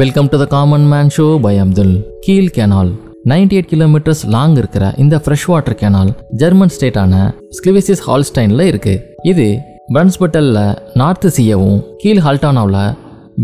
Welcome to the common man show by Abdul Kiel canal 98 eight kilometers long இருக்கிற இந்த fresh water canal German ஸ்டேட்டான Schleswig ஹால்ஸ்டைனில் இருக்குது இது பிரன்ஸ்பட்டலில் நார்த்து சீயவும் கீழ் ஹால்டானாவில்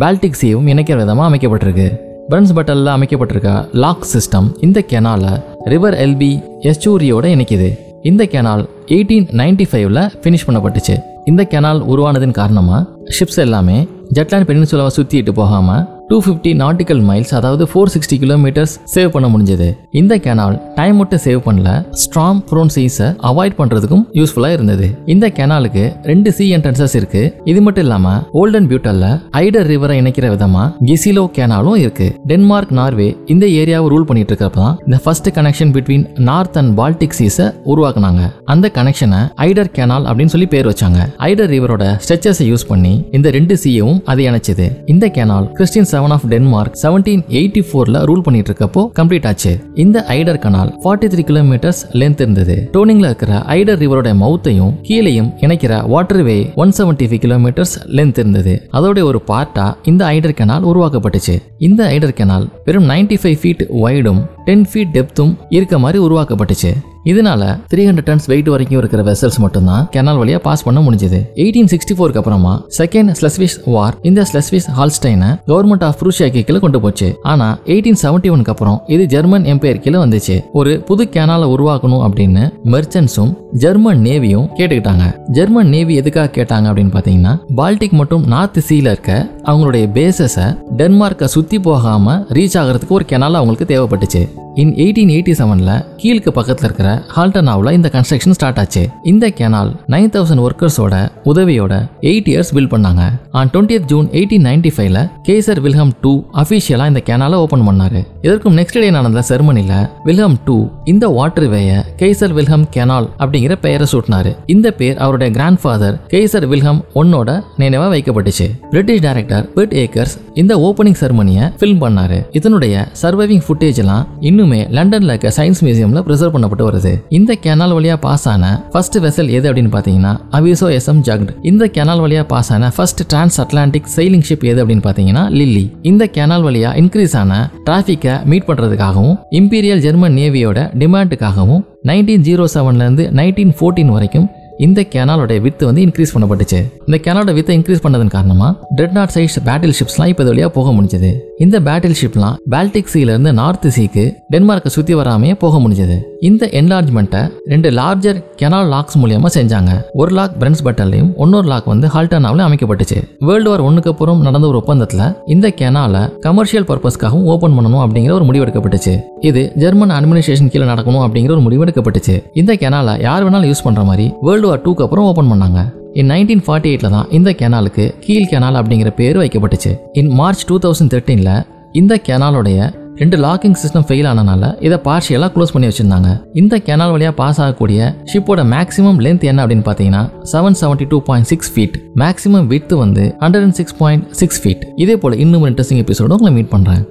பால்டிக் சீயவும் இணைக்கிற விதமாக அமைக்கப்பட்டிருக்கு. பிரன்ஸ்பட்டலில் அமைக்கப்பட்டிருக்க லாக் சிஸ்டம் இந்த கெனாலை ரிவர் எல்பி எஸ்டூரியோட இணைக்குது. இந்த கெனால் எயிட்டீன் நைன்டி ஃபைவ்ல ஃபினிஷ் பண்ணப்பட்டுச்சு. இந்த கெனால் உருவானதின் காரணமாக ஷிப்ஸ் எல்லாமே ஜெட்லாண்ட் பெனின்சுலாவை சுற்றிட்டு போகாமல் டூ ஃபிஃப்டி நாட்டிக்கல் மைல்ஸ் அதாவது ஃபோர் சிக்ஸ்டி கிலோமீட்டர்ஸ் சேவ் பண்ண முடிஞ்சது. இந்த கேனால் டைம் மட்டும் சேவ் பண்ணல ஸ்ட்ராங் ப்ரோன் சீஸை அவாய்ட் பண்ணுறதுக்கும் யூஸ்ஃபுல்லாக இருந்தது. இந்த கேனாலுக்கு ரெண்டு சி என்ட்ரன்சஸ் இருக்கு. இது மட்டும் இல்லாமல் ஓல்டன் பியூட்டல்ல ஐடர் ரிவரை இணைக்கிற விதமாக கிசிலோ கேனாலும் இருக்கு. டென்மார்க் நார்வே இந்த ஏரியாவை ரூல் பண்ணிட்டு இருக்கிறப்ப தான் இந்த first connection between North and Baltic சீஸை உருவாக்குனாங்க. அந்த கனெக்ஷனை ஐடர் கேனால் அப்படின்னு சொல்லி பேர் வச்சாங்க. ஐடர் ரிவரோட ஸ்ட்ரெச்சஸை யூஸ் பண்ணி இந்த ரெண்டு சீயவும் அது இணைச்சது. இந்த canal Christian seven of Denmark seventeen eighty ஃபோர்ல ரூல் பண்ணிட்டு இருக்கப்போ கம்ப்ளீட் ஆச்சு. இந்த Eider canal forty three kilometers length இருந்தது டோனிங்ல இருக்கிற ஐடர் ரிவரோட மவுத்தையும் கீழையும் இணைக்கிற waterway one seventy five kilometers length இருந்தது. அதோட ஒரு பார்ட்டா இந்த ஐடர் கனால் உருவாக்கப்பட்டுச்சு. இந்த ஐடர் கெனால் வெறும் 95 ஃபைவ் ஃபீட் வைடும் டென் ஃபீட் டெப்த்தும் இருக்க மாதிரி உருவாக்கப்பட்டுச்சு. இதனால த்ரீ ஹண்ட்ரட் டன்ஸ் வெயிட் வரைக்கும் இருக்கிற வெசல்ஸ் மட்டும்தான் கெனால் வழியா பாஸ் பண்ண முடிஞ்சது. எயிட்டீன் சிக்ஸ்டி ஃபோருக்கு அப்புறமா செகண்ட் ஸ்லஸ்விஸ் வார் இந்த ஸ்லஸ்விஸ் ஹால்ஸ்டைனை கவர்மெண்ட் ஆஃப் ப்ரூஷியா கீழே கொண்டு போச்சு. ஆனா எயிட்டீன் செவன்டி ஒனுக்கு அப்புறம் இது ஜெர்மன் எம்பையர் கீழே வந்துச்சு. ஒரு புது கேனால உருவாக்கணும் அப்படின்னு மெர்ச்சன்ஸும் ஜெர்மன் நேவியும் கேட்டுக்கிட்டாங்க. ஜெர்மன் நேவி எதுக்காக கேட்டாங்க அப்படின்னு பாத்தீங்கன்னா பால்டிக் மற்றும் நார்த் சீல இருக்க அவங்களுடைய பேசஸை டென்மார்க்கை சுத்தி போகாம ரீச் ஆகிறதுக்கு ஒரு கெனால் அவங்களுக்கு தேவைப்பட்டுச்சு. இன் எயிட்டீன் எயிட்டி செவன்ல கீழுக்கு பக்கத்தில் இருக்கிற ஹால்டனாவில் இந்த கன்ஸ்ட்ரக்ஷன் ஸ்டார்ட் ஆச்சு. இந்த கேனால் நைன் தௌசண்ட் ஒர்க்கர்ஸோட உதவியோட எயிட் இயர்ஸ் பில் பண்ணாங்க. On twenty June eighteen ninety ஃபைவ்ல கேசர் வில்ஹம் டூ அஃபிஷியலாக இந்த கேனாலை ஓப்பன் பண்ணாரு. இதற்கும் நெக்ஸ்ட் டே நடந்த செர்மனியில் வில்ஹம் டூ இந்த waterway Kaiser Wilhelm canal அப்படிங்கிற பெயரை சூட்டினாரு. இந்த பேர் அவருடைய கிராண்ட் ஃபாதர் கேசர் வில்ஹம் ஒன்னோட நினைவாக வைக்கப்பட்டுச்சு. பிரிட்டிஷ் டைரக்டர் பிட் ஏக்கர்ஸ் இந்த ஓப்பனிங் செரமனியை ஃபில்ம் பண்ணாரு. இதனுடைய சர்வைவிங் ஃபுட்டேஜ் எல்லாம் இன்னும் லண்டன்ல இருக்க சயின்ஸ் மியூசியம்ல ப்ரிசர்வ் பண்ணப்பட்டு வருது. இந்த கேனால் வழியா பாஸ் ஆன ஃபர்ஸ்ட் வெசல் எது அப்படின்னு பாத்தீங்கன்னா அவிசோ எஸ்எம் ஜக்ட் இந்த கேனால் வழியா பாஸ் ஆன first trans Atlantic sailing ship எது அப்படின்னு பாத்தீங்கன்னா லில்லி இந்த கேனால் வழியா இன்க்ரீஸ் ஆன டிராஃபிக்கை மீட் பண்றதுக்காகவும் இம்பீரியல் ஜெர்மன் நேவியோட டிமாண்டுக்காகவும் நைன்டீன் ஜீரோ செவன்லேருந்து நைன்டீன் ஃபோர்டீன் வரைக்கும் இந்த கேனாலோட வித்து வந்து இன்க்ரீஸ் பண்ணப்பட்டுச்சு. இந்த கேனாலோட வித்தை இன்க்ரீஸ் பண்ணதன் காரணமா டெட் நாட் சைஸ் பேட்டில் ஷிப்ஸ்லாம் இப்போ வழியாக போக முடிஞ்சது. இந்த பேட்டில் ஷிப்லாம் பால்டிக் சீல இருந்து நார்த் சீக்கு டென்மார்க்கை சுத்தி வராமையே போக முடிஞ்சது. இந்த என்லார்ஜ்மெண்ட்டை ரெண்டு லார்ஜர் கெனால் லாக்ஸ் மூலியமா செஞ்சாங்க. ஒரு லாக் பிரென்ஸ் பட்டன்லையும் இன்னொரு லாக் வந்து ஹால்டனாவிலும் அமைக்கப்பட்டுச்சு. வேர்ல்டு வார் ஒன்றுக்கு அப்புறம் நடந்த ஒரு ஒப்பந்தத்தில் இந்த கெனாலை கமர்ஷியல் பர்பஸ்க்காகவும் ஓப்பன் பண்ணணும் அப்படிங்கிற ஒரு முடிவு எடுக்கப்பட்டுச்சு. இது ஜெர்மன் அட்மினிஸ்ட்ரேஷன் கீழே நடக்கணும் அப்படிங்கிற ஒரு முடிவு எடுக்கப்பட்டுச்சு. இந்த கெனாலை யார் வேணாலும் யூஸ் பண்ணுற மாதிரி வேர்ல்டு வார் டூக்கு அப்புறம் ஓப்பன் பண்ணாங்க. இன் நைன்டீன் ஃபார்ட்டி எயிட்ல தான் இந்த கெனாலுக்கு கீழ் கெனால் அப்படிங்கிற பேர் வைக்கப்பட்டுச்சு. இன் மார்ச் டூ தௌசண்ட் தேர்ட்டீனில் இந்த கெனாலுடைய ரெண்டு லாக்கிங் சிஸ்டம் ஃபெயில் ஆனனால இதை பார்ஷியலாக க்ளோஸ் பண்ணி வச்சிருந்தாங்க. இந்த கெனால் வழியாக பாஸ் ஆகக்கூடிய ஷிப்போட மேக்ஸிமம் லென்த் என்ன அப்படின்னு பார்த்தீங்கன்னா seven seventy two point six feet maximum width வந்து hundred and six point six feet இதே போல இன்னும் இன்ட்ரெஸ்டிங் எபிசோட உங்களை மீட் பண்ணுறேன்